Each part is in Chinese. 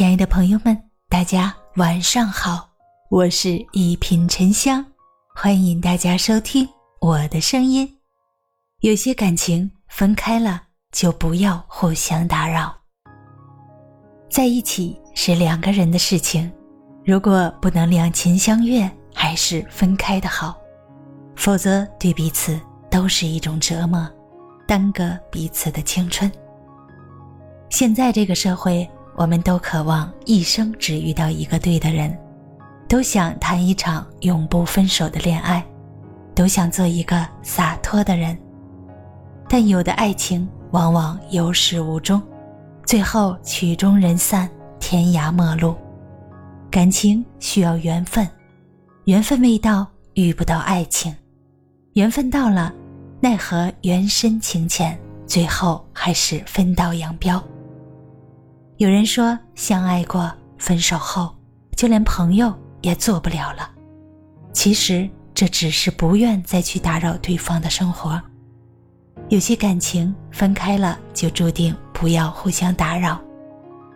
亲爱的朋友们，大家晚上好，我是一品沉香，欢迎大家收听我的声音。有些感情分开了，就不要互相打扰。在一起是两个人的事情，如果不能两情相悦，还是分开的好，否则对彼此都是一种折磨，耽搁彼此的青春。现在这个社会，我们都渴望一生只遇到一个对的人，都想谈一场永不分手的恋爱，都想做一个洒脱的人。但有的爱情往往有始无终，最后曲终人散，天涯陌路。感情需要缘分，缘分未到，遇不到爱情；缘分到了，奈何缘深情浅，最后还是分道扬镳。有人说，相爱过，分手后就连朋友也做不了了。其实这只是不愿再去打扰对方的生活。有些感情分开了，就注定不要互相打扰。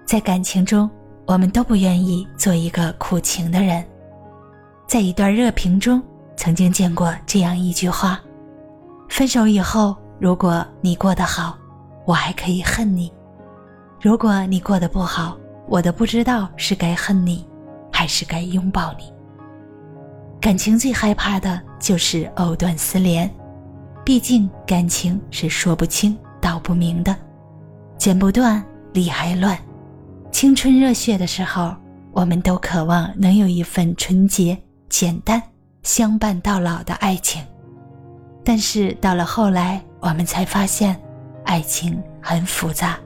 在感情中，我们都不愿意做一个苦情的人。在一段热评中，曾经见过这样一句话：分手以后，如果你过得好，我还可以恨你。如果你过得不好，我都不知道是该恨你，还是该拥抱你。感情最害怕的就是藕断丝连，毕竟感情是说不清道不明的，剪不断理还乱。青春热血的时候，我们都渴望能有一份纯洁、简单、相伴到老的爱情，但是到了后来，我们才发现，爱情很复杂。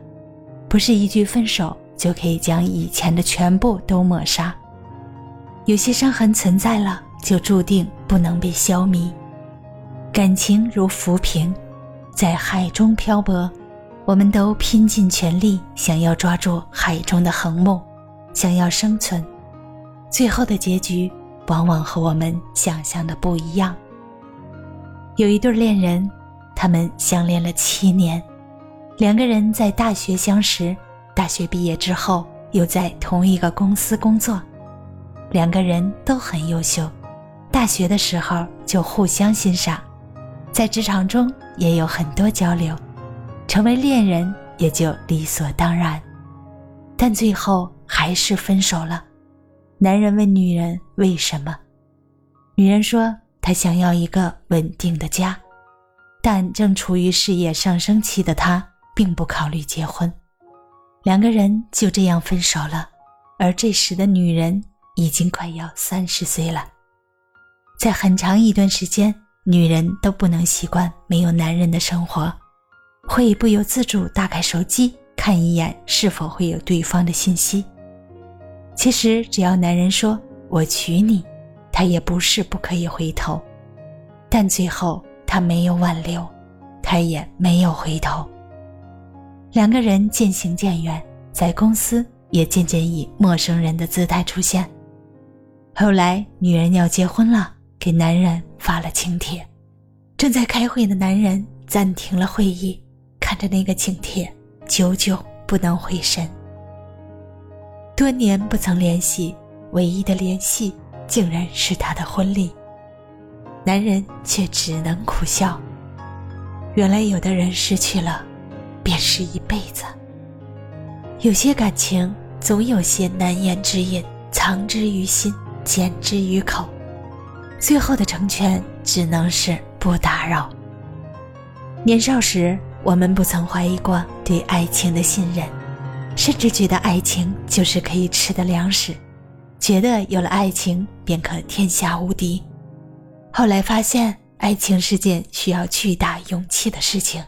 不是一句分手就可以将以前的全部都抹杀，有些伤痕存在了，就注定不能被消弭。感情如浮萍，在海中漂泊，我们都拼尽全力想要抓住海中的横木，想要生存，最后的结局往往和我们想象的不一样。有一对恋人，他们相恋了七年。两个人在大学相识，大学毕业之后又在同一个公司工作，两个人都很优秀，大学的时候就互相欣赏，在职场中也有很多交流，成为恋人也就理所当然，但最后还是分手了。男人问女人为什么，女人说她想要一个稳定的家，但正处于事业上升期的她。并不考虑结婚，两个人就这样分手了。而这时的女人已经快要三十岁了，在很长一段时间，女人都不能习惯没有男人的生活，会不由自主打开手机看一眼是否会有对方的信息。其实，只要男人说“我娶你”，她也不是不可以回头，但最后她没有挽留，她也没有回头。两个人渐行渐远，在公司也渐渐以陌生人的姿态出现。后来，女人要结婚了，给男人发了请帖。正在开会的男人暂停了会议，看着那个请帖，久久不能回神。多年不曾联系，唯一的联系竟然是他的婚礼。男人却只能苦笑。原来，有的人失去了。便是一辈子。有些感情总有些难言之隐，藏之于心，缄之于口，最后的成全只能是不打扰。年少时，我们不曾怀疑过对爱情的信任，甚至觉得爱情就是可以吃的粮食，觉得有了爱情便可天下无敌。后来发现，爱情是件需要巨大勇气的事情。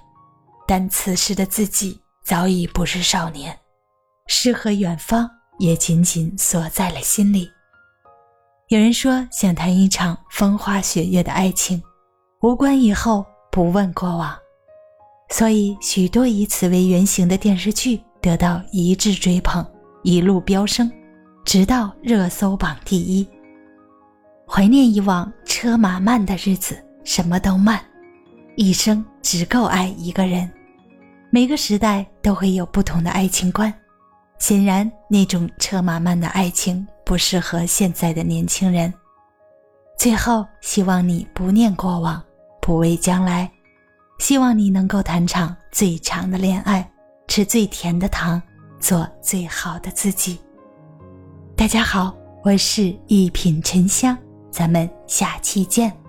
但此时的自己早已不是少年，诗和远方也紧紧锁在了心里。有人说想谈一场风花雪月的爱情，无关以后，不问过往。所以许多以此为原型的电视剧得到一致追捧，一路飙升，直到热搜榜第一。怀念以往车马慢的日子，什么都慢，一生只够爱一个人。每个时代都会有不同的爱情观，显然，那种车马慢的爱情不适合现在的年轻人。最后，希望你不念过往，不畏将来，希望你能够谈场最长的恋爱，吃最甜的糖，做最好的自己。大家好，我是一品沉香，咱们下期见。